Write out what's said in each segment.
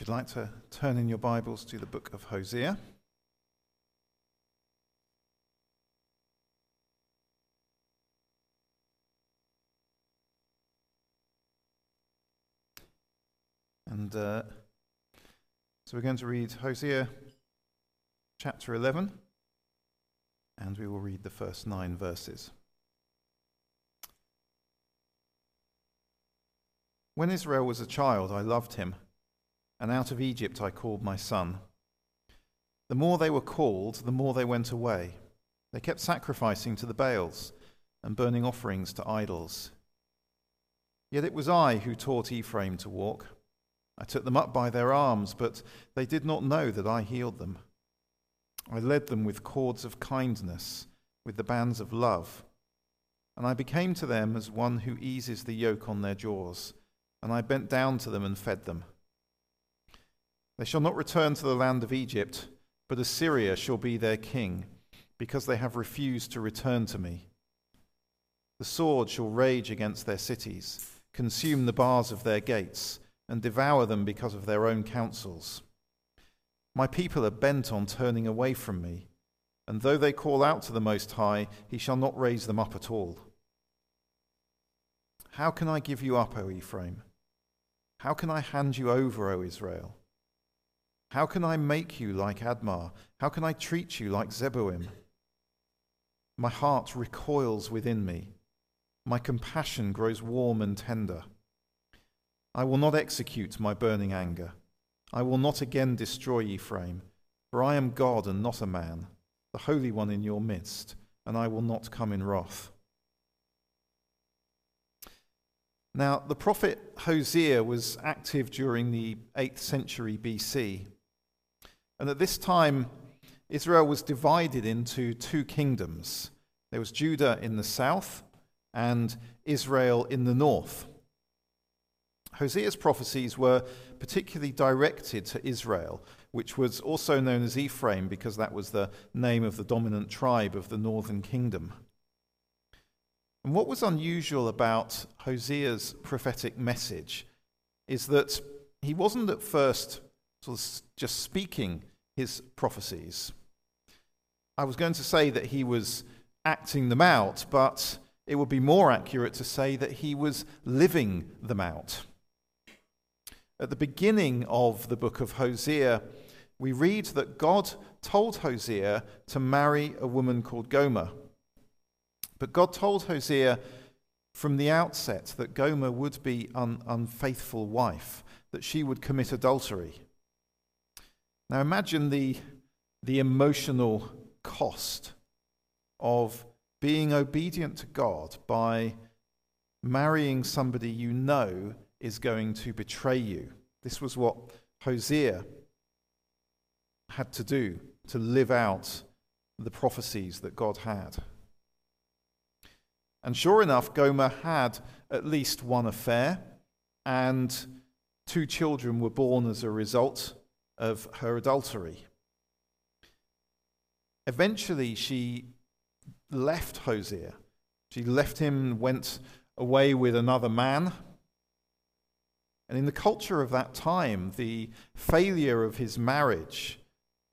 If you'd like to turn in your Bibles to the book of Hosea. And uh, so we're going to read Hosea chapter 11, and we will read the first nine verses. When Israel was a child, I loved him and out of Egypt I called my son. The more they were called, the more they went away. They kept sacrificing to the Baals and burning offerings to idols. Yet it was I who taught Ephraim to walk. I took them up by their arms, but they did not know that I healed them. I led them with cords of kindness, with the bands of love. And I became to them as one who eases the yoke on their jaws, and I bent down to them and fed them. They shall not return to the land of Egypt, but Assyria shall be their king, because they have refused to return to me. The sword shall rage against their cities, consume the bars of their gates, and devour them because of their own counsels. My people are bent on turning away from me, and though they call out to the Most High, he shall not raise them up at all. How can I give you up, O Ephraim? How can I hand you over, O Israel? How can I make you like Admah? How can I treat you like Zeboim? My heart recoils within me. My compassion grows warm and tender. I will not execute my burning anger. I will not again destroy Ephraim, for I am God and not a man, the Holy One in your midst, and I will not come in wrath. Now, the prophet Hosea was active during the 8th century BC. And at this time, Israel was divided into two kingdoms. There was Judah in the south and Israel in the north. Hosea's prophecies were particularly directed to Israel, which was also known as Ephraim because that was the name of the dominant tribe of the northern kingdom. And what was unusual about Hosea's prophetic message is that he wasn't at first sort of just speaking his prophecies. I was going to say that he was acting them out, but it would be more accurate to say that he was living them out. At the beginning of the book of Hosea, we read that God told Hosea to marry a woman called Gomer. But God told Hosea from the outset that Gomer would be an unfaithful wife, that she would commit adultery. Now imagine the, the emotional cost of being obedient to God by marrying somebody you know is going to betray you. This was what Hosea had to do to live out the prophecies that God had. And sure enough, Gomer had at least one affair, and two children were born as a result of her adultery. Eventually, she left Hosea. She left him, went away with another man. And in the culture of that time, the failure of his marriage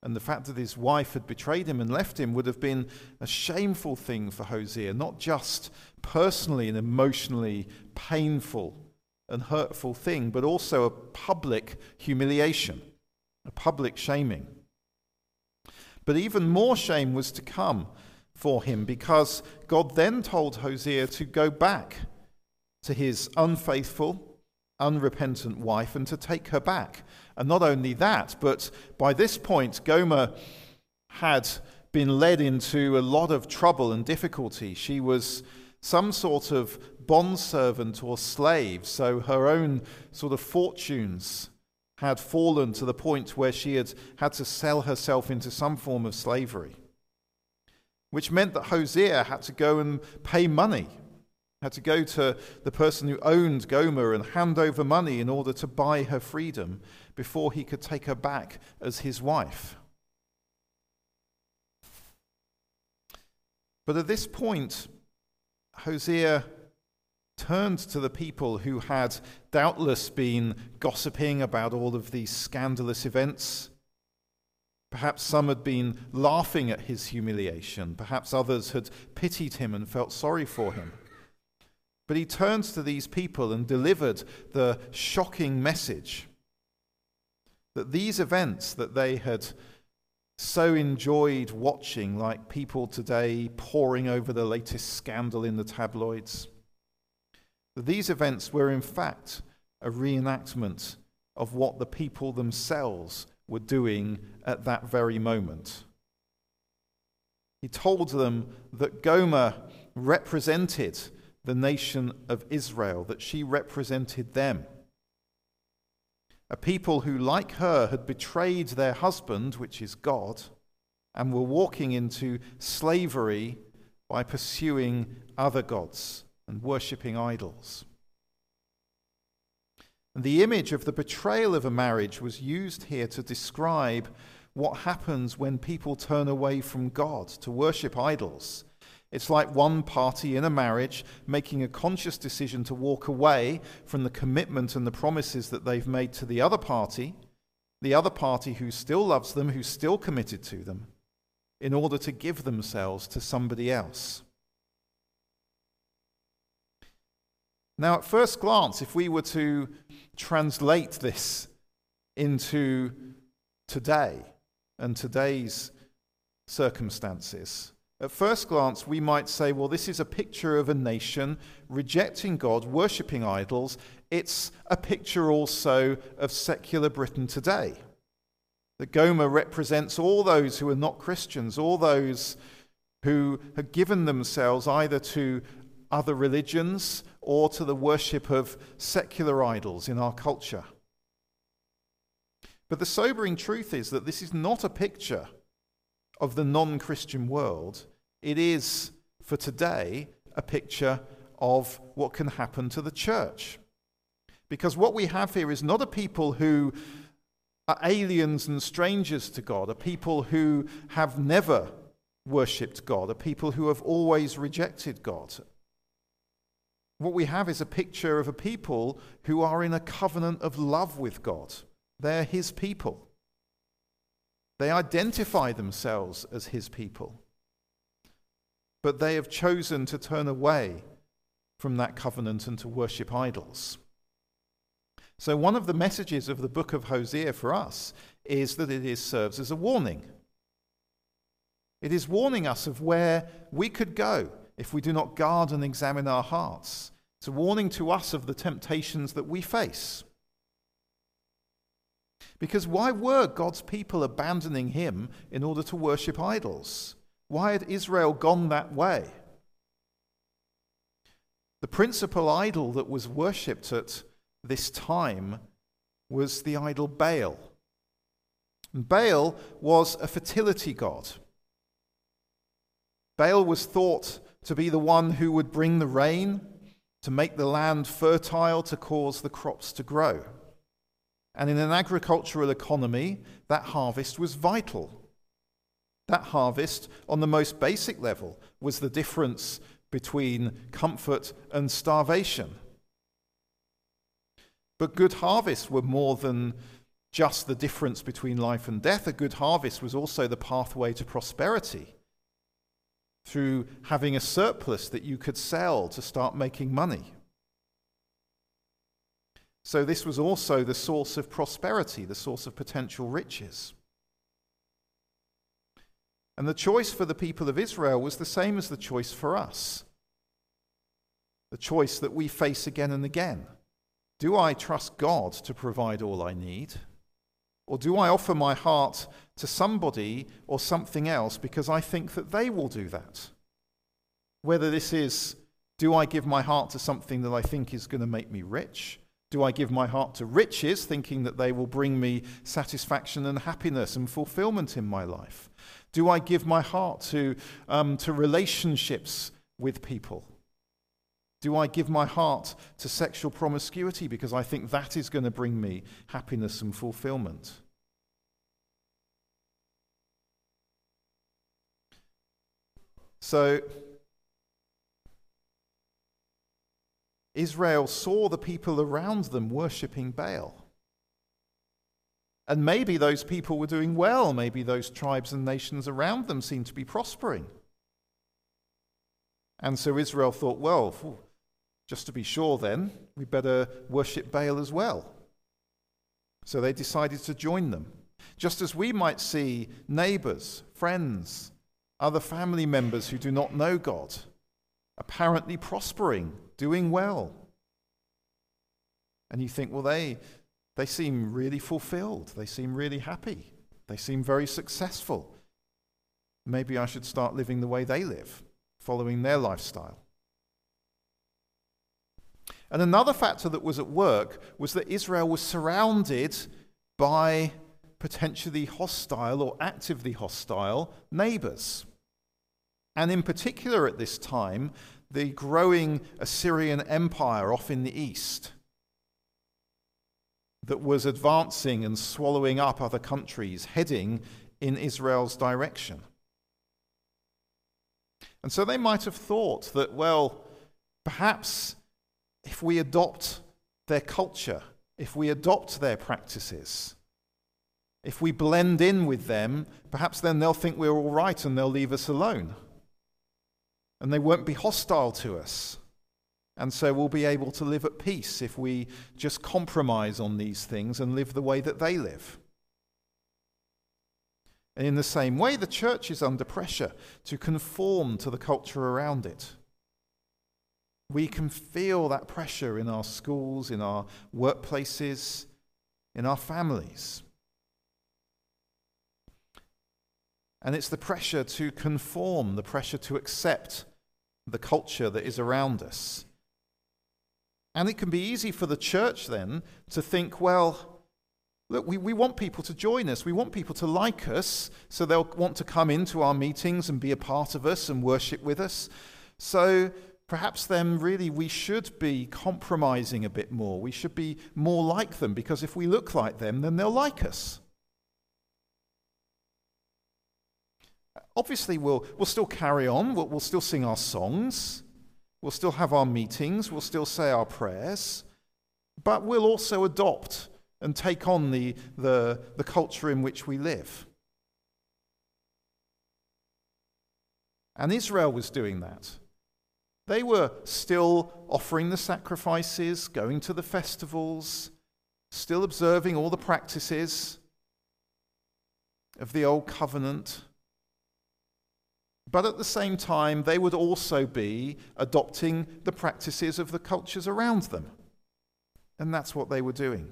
and the fact that his wife had betrayed him and left him would have been a shameful thing for Hosea, not just personally and emotionally painful and hurtful thing, but also a public humiliation a public shaming. But even more shame was to come for him because God then told Hosea to go back to his unfaithful, unrepentant wife and to take her back. And not only that, but by this point, Gomer had been led into a lot of trouble and difficulty. She was some sort of bondservant or slave, so her own sort of fortunes had fallen to the point where she had had to sell herself into some form of slavery, which meant that Hosea had to go and pay money, had to go to the person who owned Gomer and hand over money in order to buy her freedom before he could take her back as his wife. But at this point, Hosea turned to the people who had doubtless been gossiping about all of these scandalous events. Perhaps some had been laughing at his humiliation. Perhaps others had pitied him and felt sorry for him. But he turns to these people and delivered the shocking message that these events that they had so enjoyed watching, like people today poring over the latest scandal in the tabloids, these events were in fact a reenactment of what the people themselves were doing at that very moment. He told them that Gomer represented the nation of Israel, that she represented them. A people who, like her, had betrayed their husband, which is God, and were walking into slavery by pursuing other gods and worshipping idols. And the image of the betrayal of a marriage was used here to describe what happens when people turn away from God to worship idols it's like one party in a marriage making a conscious decision to walk away from the commitment and the promises that they've made to the other party, the other party who still loves them, who's still committed to them, in order to give themselves to somebody else. Now, at first glance, if we were to translate this into today and today's circumstances, at first glance, we might say, well, this is a picture of a nation rejecting God, worshipping idols. It's a picture also of secular Britain today. That Gomer represents all those who are not Christians, all those who have given themselves either to other religions or to the worship of secular idols in our culture. But the sobering truth is that this is not a picture of the non Christian world, it is for today a picture of what can happen to the church. Because what we have here is not a people who are aliens and strangers to God, a people who have never worshipped God, a people who have always rejected God. What we have is a picture of a people who are in a covenant of love with God. They're His people. They identify themselves as his people. But they have chosen to turn away from that covenant and to worship idols. So, one of the messages of the book of Hosea for us is that it is, serves as a warning. It is warning us of where we could go if we do not guard and examine our hearts. It's a warning to us of the temptations that we face. Because why were God's people abandoning him in order to worship idols? Why had Israel gone that way? The principal idol that was worshipped at this time was the idol Baal. And Baal was a fertility god. Baal was thought to be the one who would bring the rain, to make the land fertile, to cause the crops to grow. And in an agricultural economy, that harvest was vital. That harvest, on the most basic level, was the difference between comfort and starvation. But good harvests were more than just the difference between life and death. A good harvest was also the pathway to prosperity through having a surplus that you could sell to start making money. So, this was also the source of prosperity, the source of potential riches. And the choice for the people of Israel was the same as the choice for us. The choice that we face again and again. Do I trust God to provide all I need? Or do I offer my heart to somebody or something else because I think that they will do that? Whether this is, do I give my heart to something that I think is going to make me rich? Do I give my heart to riches, thinking that they will bring me satisfaction and happiness and fulfillment in my life? Do I give my heart to, um, to relationships with people? Do I give my heart to sexual promiscuity because I think that is going to bring me happiness and fulfillment? So, Israel saw the people around them worshipping Baal. And maybe those people were doing well. Maybe those tribes and nations around them seemed to be prospering. And so Israel thought, well, just to be sure, then, we better worship Baal as well. So they decided to join them. Just as we might see neighbors, friends, other family members who do not know God apparently prospering, doing well. And you think, well, they, they seem really fulfilled. They seem really happy. They seem very successful. Maybe I should start living the way they live, following their lifestyle. And another factor that was at work was that Israel was surrounded by potentially hostile or actively hostile neighbors. And in particular, at this time, the growing Assyrian Empire off in the east that was advancing and swallowing up other countries, heading in Israel's direction. And so they might have thought that, well, perhaps if we adopt their culture, if we adopt their practices, if we blend in with them, perhaps then they'll think we're all right and they'll leave us alone. And they won't be hostile to us. And so we'll be able to live at peace if we just compromise on these things and live the way that they live. And in the same way, the church is under pressure to conform to the culture around it. We can feel that pressure in our schools, in our workplaces, in our families. And it's the pressure to conform, the pressure to accept the culture that is around us. And it can be easy for the church then to think, well, look, we, we want people to join us. We want people to like us, so they'll want to come into our meetings and be a part of us and worship with us. So perhaps then really we should be compromising a bit more. We should be more like them because if we look like them, then they'll like us. Obviously, we'll, we'll still carry on, we'll, we'll still sing our songs, we'll still have our meetings, we'll still say our prayers, but we'll also adopt and take on the, the, the culture in which we live. And Israel was doing that. They were still offering the sacrifices, going to the festivals, still observing all the practices of the old covenant. But at the same time, they would also be adopting the practices of the cultures around them. And that's what they were doing.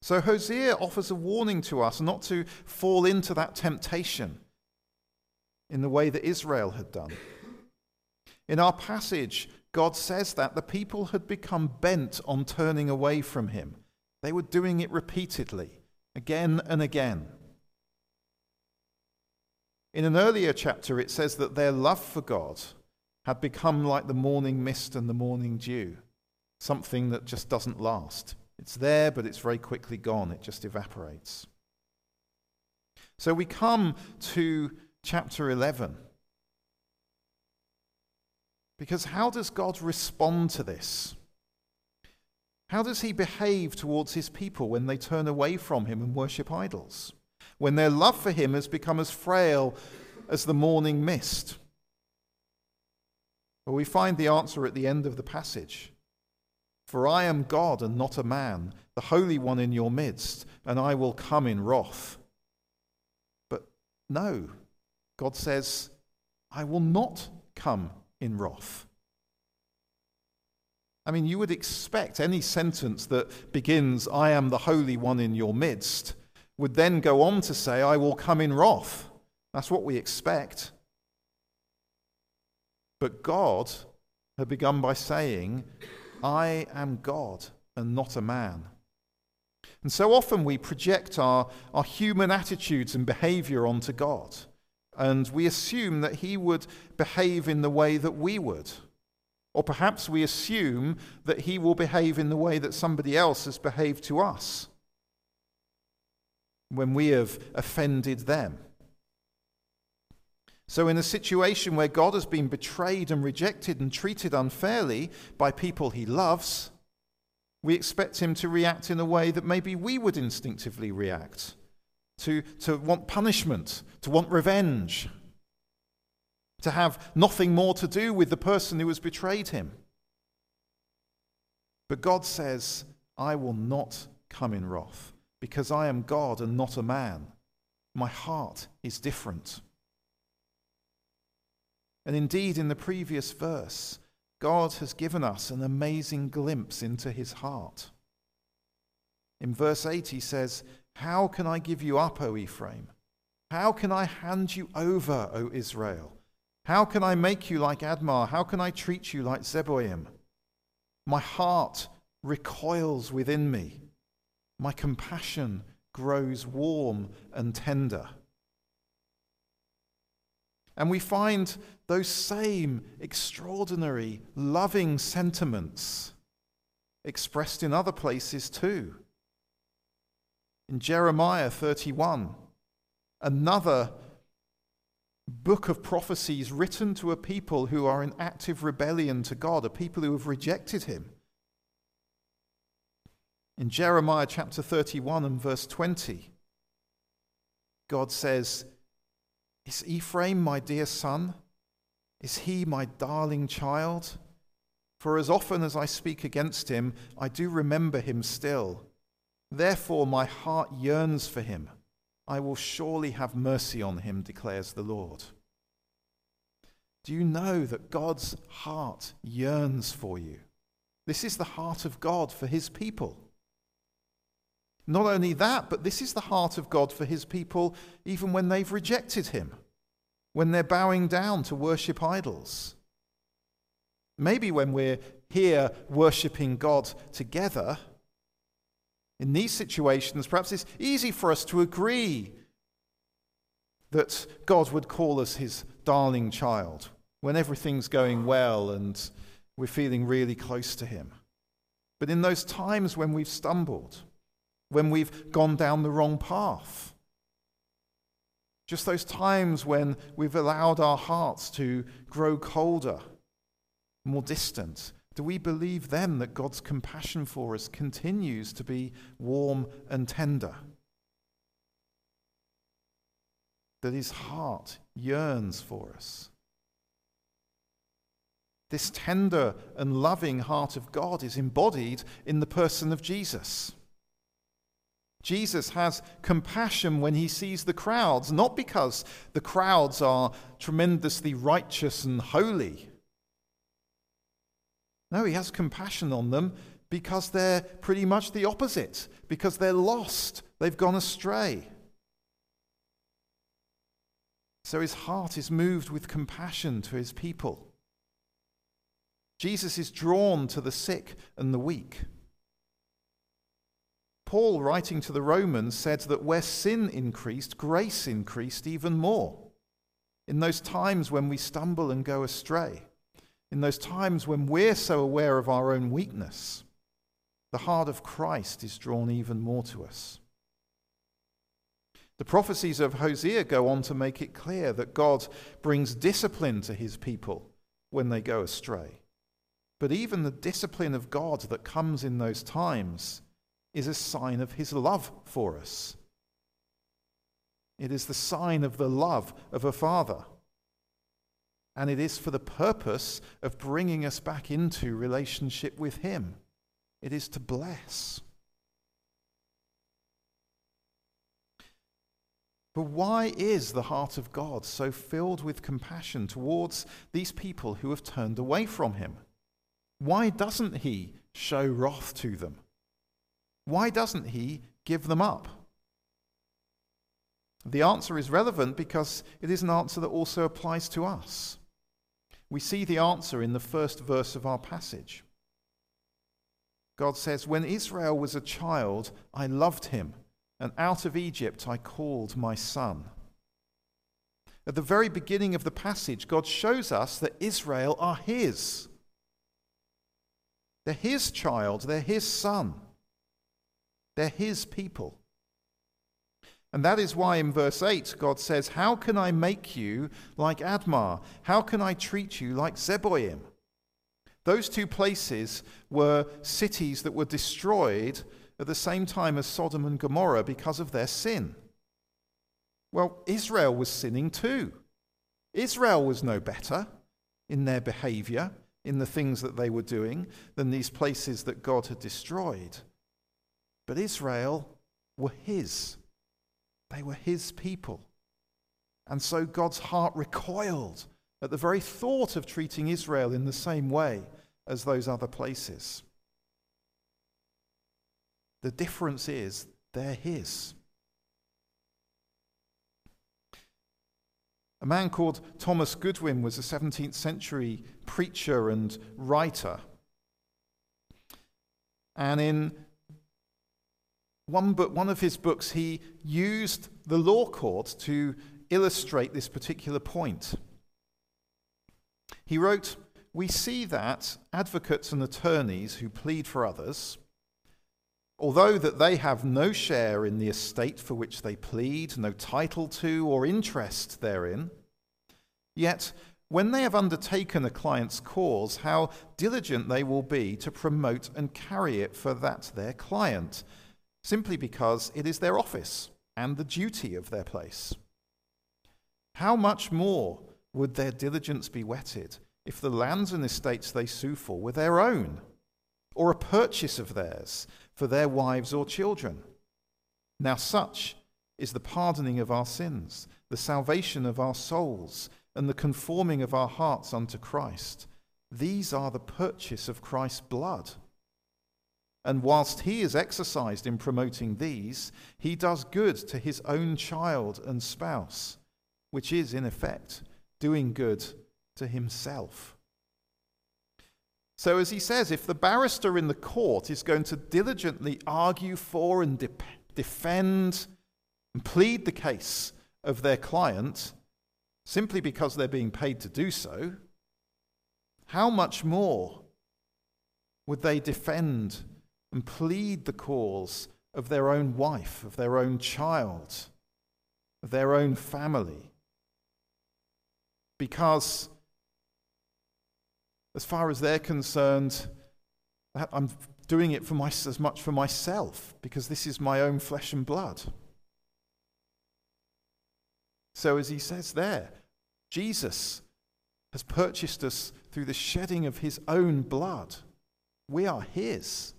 So Hosea offers a warning to us not to fall into that temptation in the way that Israel had done. In our passage, God says that the people had become bent on turning away from him. They were doing it repeatedly, again and again. In an earlier chapter, it says that their love for God had become like the morning mist and the morning dew, something that just doesn't last. It's there, but it's very quickly gone. It just evaporates. So we come to chapter 11. Because how does God respond to this? How does he behave towards his people when they turn away from him and worship idols? when their love for him has become as frail as the morning mist? Well, we find the answer at the end of the passage. For I am God and not a man, the Holy One in your midst, and I will come in wrath. But no, God says, I will not come in wrath. I mean, you would expect any sentence that begins, I am the Holy One in your midst, would then go on to say, I will come in wrath. That's what we expect. But God had begun by saying, I am God and not a man. And so often we project our, our human attitudes and behavior onto God, and we assume that He would behave in the way that we would. Or perhaps we assume that He will behave in the way that somebody else has behaved to us when we have offended them. So, in a situation where God has been betrayed and rejected and treated unfairly by people he loves, we expect him to react in a way that maybe we would instinctively react to, to want punishment, to want revenge, to have nothing more to do with the person who has betrayed him. But God says, I will not come in wrath, because I am God and not a man. My heart is different. And indeed, in the previous verse, God has given us an amazing glimpse into his heart. In verse 8, he says, How can I give you up, O Ephraim? How can I hand you over, O Israel? How can I make you like Admah? How can I treat you like Zeboim? My heart recoils within me. My compassion grows warm and tender. And we find those same extraordinary, loving sentiments expressed in other places too. In Jeremiah 31, another book of prophecies written to a people who are in active rebellion to God, a people who have rejected Him. In Jeremiah chapter 31 and verse 20, God says, is Ephraim my dear son? Is he my darling child? For as often as I speak against him, I do remember him still. Therefore, my heart yearns for him. I will surely have mercy on him, declares the Lord. Do you know that God's heart yearns for you? This is the heart of God for his people. Not only that, but this is the heart of God for his people even when they've rejected him, when they're bowing down to worship idols. Maybe when we're here worshipping God together, in these situations, perhaps it's easy for us to agree that God would call us his darling child when everything's going well and we're feeling really close to him. But in those times when we've stumbled, when we've gone down the wrong path. Just those times when we've allowed our hearts to grow colder, more distant. Do we believe then that God's compassion for us continues to be warm and tender? That his heart yearns for us. This tender and loving heart of God is embodied in the person of Jesus. Jesus has compassion when he sees the crowds, not because the crowds are tremendously righteous and holy. No, he has compassion on them because they're pretty much the opposite, because they're lost, they've gone astray. So his heart is moved with compassion to his people. Jesus is drawn to the sick and the weak. Paul, writing to the Romans, said that where sin increased, grace increased even more. In those times when we stumble and go astray, in those times when we're so aware of our own weakness, the heart of Christ is drawn even more to us. The prophecies of Hosea go on to make it clear that God brings discipline to his people when they go astray. But even the discipline of God that comes in those times is a sign of his love for us. It is the sign of the love of a father. And it is for the purpose of bringing us back into relationship with him. It is to bless. But why is the heart of God so filled with compassion towards these people who have turned away from him? Why doesn't he show wrath to them? Why doesn't he give them up? The answer is relevant because it is an answer that also applies to us. We see the answer in the first verse of our passage. God says, When Israel was a child, I loved him, and out of Egypt I called my son. At the very beginning of the passage, God shows us that Israel are his. They're his child, they're his son. They're his people. And that is why in verse 8 God says, How can I make you like Admah? How can I treat you like Zeboim? Those two places were cities that were destroyed at the same time as Sodom and Gomorrah because of their sin. Well, Israel was sinning too. Israel was no better in their behavior, in the things that they were doing, than these places that God had destroyed. But Israel were his. They were his people. And so God's heart recoiled at the very thought of treating Israel in the same way as those other places. The difference is they're his. A man called Thomas Goodwin was a 17th century preacher and writer. And in one, book, one of his books, he used the law court to illustrate this particular point. He wrote, We see that advocates and attorneys who plead for others, although that they have no share in the estate for which they plead, no title to or interest therein, yet when they have undertaken a client's cause, how diligent they will be to promote and carry it for that their client simply because it is their office and the duty of their place. How much more would their diligence be whetted if the lands and estates they sue for were their own, or a purchase of theirs for their wives or children? Now, such is the pardoning of our sins, the salvation of our souls, and the conforming of our hearts unto Christ. These are the purchase of Christ's blood and whilst he is exercised in promoting these, he does good to his own child and spouse, which is, in effect, doing good to himself. So, as he says, if the barrister in the court is going to diligently argue for and de- defend and plead the case of their client simply because they're being paid to do so, how much more would they defend and plead the cause of their own wife, of their own child, of their own family. Because, as far as they're concerned, I'm doing it for my, as much for myself, because this is my own flesh and blood. So, as he says there, Jesus has purchased us through the shedding of his own blood. We are his.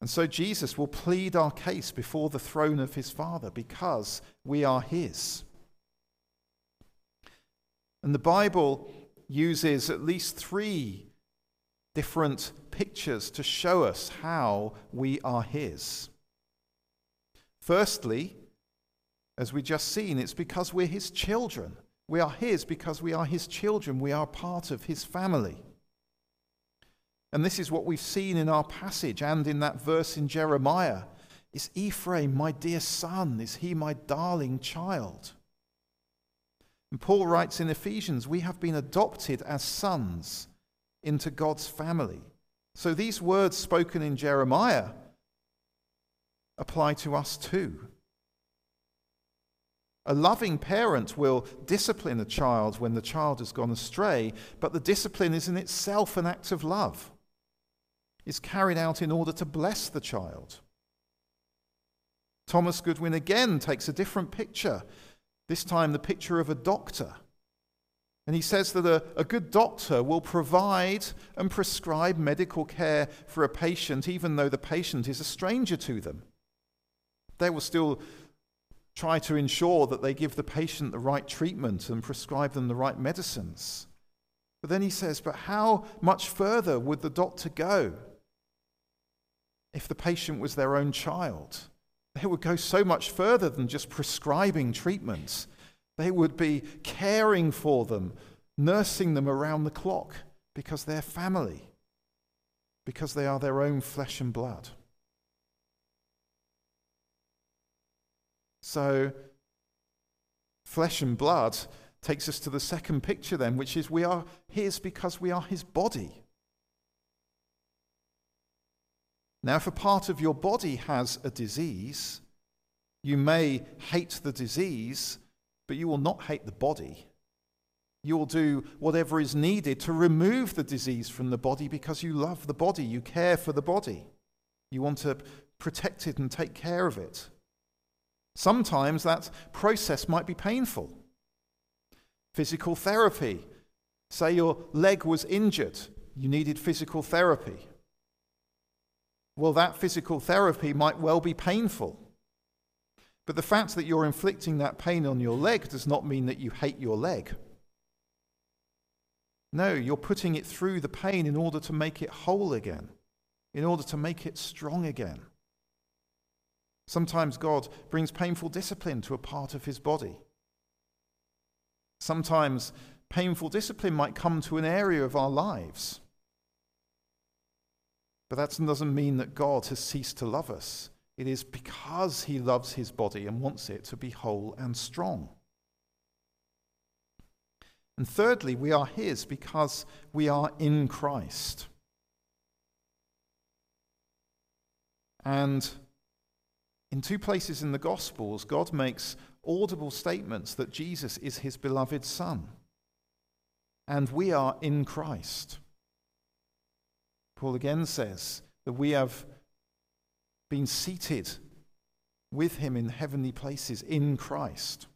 And so Jesus will plead our case before the throne of his Father because we are his. And the Bible uses at least three different pictures to show us how we are his. Firstly, as we just seen, it's because we're his children. We are his because we are his children. We are part of his family. And this is what we've seen in our passage and in that verse in Jeremiah. Is Ephraim my dear son? Is he my darling child? And Paul writes in Ephesians, we have been adopted as sons into God's family. So these words spoken in Jeremiah apply to us too. A loving parent will discipline a child when the child has gone astray, but the discipline is in itself an act of love is carried out in order to bless the child. Thomas Goodwin again takes a different picture, this time the picture of a doctor. And he says that a, a, good doctor will provide and prescribe medical care for a patient, even though the patient is a stranger to them. They will still try to ensure that they give the patient the right treatment and prescribe them the right medicines. But then he says, but how much further would the doctor go? If the patient was their own child. They would go so much further than just prescribing treatments. They would be caring for them, nursing them around the clock because they're family, because they are their own flesh and blood. So, flesh and blood takes us to the second picture, then, which is we are his because we are his body. Now, if a part of your body has a disease, you may hate the disease, but you will not hate the body. You will do whatever is needed to remove the disease from the body because you love the body, you care for the body. You want to protect it and take care of it. Sometimes that process might be painful. Physical therapy. Say your leg was injured, you needed physical therapy. Well, that physical therapy might well be painful. But the fact that you're inflicting that pain on your leg does not mean that you hate your leg. No, you're putting it through the pain in order to make it whole again, in order to make it strong again. Sometimes God brings painful discipline to a part of his body. Sometimes painful discipline might come to an area of our lives. But that doesn't mean that God has ceased to love us. It is because he loves his body and wants it to be whole and strong. And thirdly, we are his because we are in Christ. And in two places in the Gospels, God makes audible statements that Jesus is his beloved Son. And we are in Christ. Paul again says that we have been seated with him in heavenly places in Christ.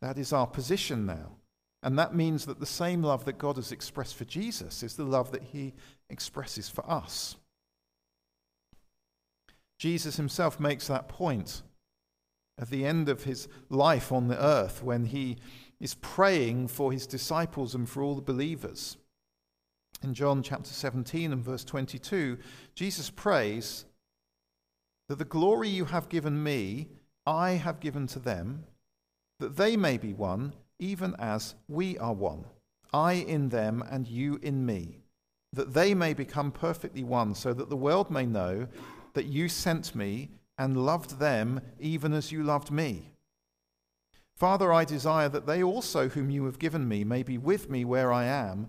That is our position now. And that means that the same love that God has expressed for Jesus is the love that he expresses for us. Jesus himself makes that point at the end of his life on the earth when he is praying for his disciples and for all the believers. In John chapter 17 and verse 22, Jesus prays that the glory you have given me, I have given to them, that they may be one, even as we are one. I in them and you in me, that they may become perfectly one, so that the world may know that you sent me and loved them even as you loved me. Father, I desire that they also, whom you have given me, may be with me where I am,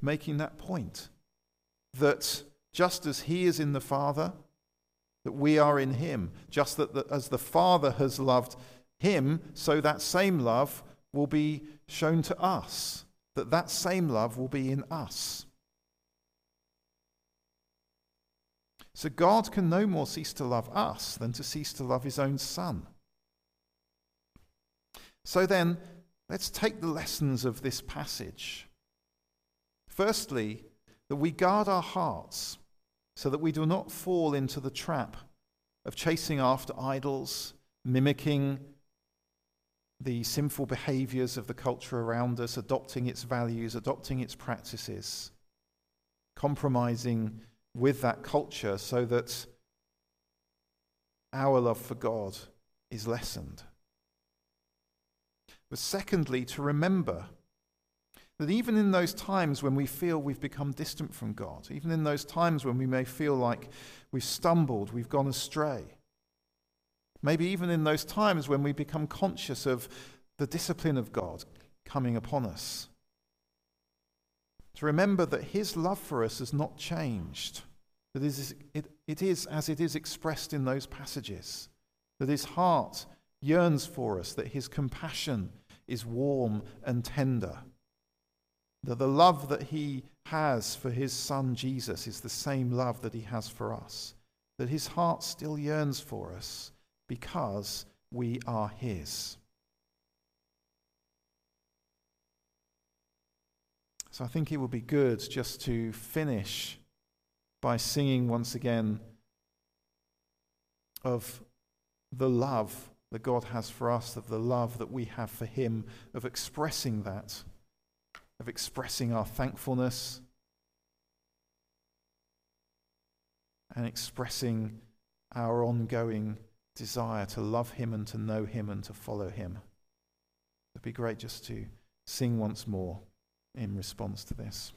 making that point that just as he is in the Father, that we are in him, just that the, as the Father has loved him, so that same love will be shown to us, that that same love will be in us. So God can no more cease to love us than to cease to love his own Son. So then, let's take the lessons of this passage. Firstly, that we guard our hearts so that we do not fall into the trap of chasing after idols, mimicking the sinful behaviors of the culture around us, adopting its values, adopting its practices, compromising with that culture so that our love for God is lessened. But secondly, to remember that even in those times when we feel we've become distant from God, even in those times when we may feel like we've stumbled, we've gone astray, maybe even in those times when we become conscious of the discipline of God coming upon us, to remember that his love for us has not changed. That it is, it, it is as it is expressed in those passages. That his heart yearns for us, that his compassion is warm and tender. That the love that he has for his son Jesus is the same love that he has for us. That his heart still yearns for us because we are his. So I think it would be good just to finish by singing once again of the love that God has for us, of the love that we have for Him, of expressing that, of expressing our thankfulness, and expressing our ongoing desire to love Him and to know Him and to follow Him. It'd be great just to sing once more in response to this.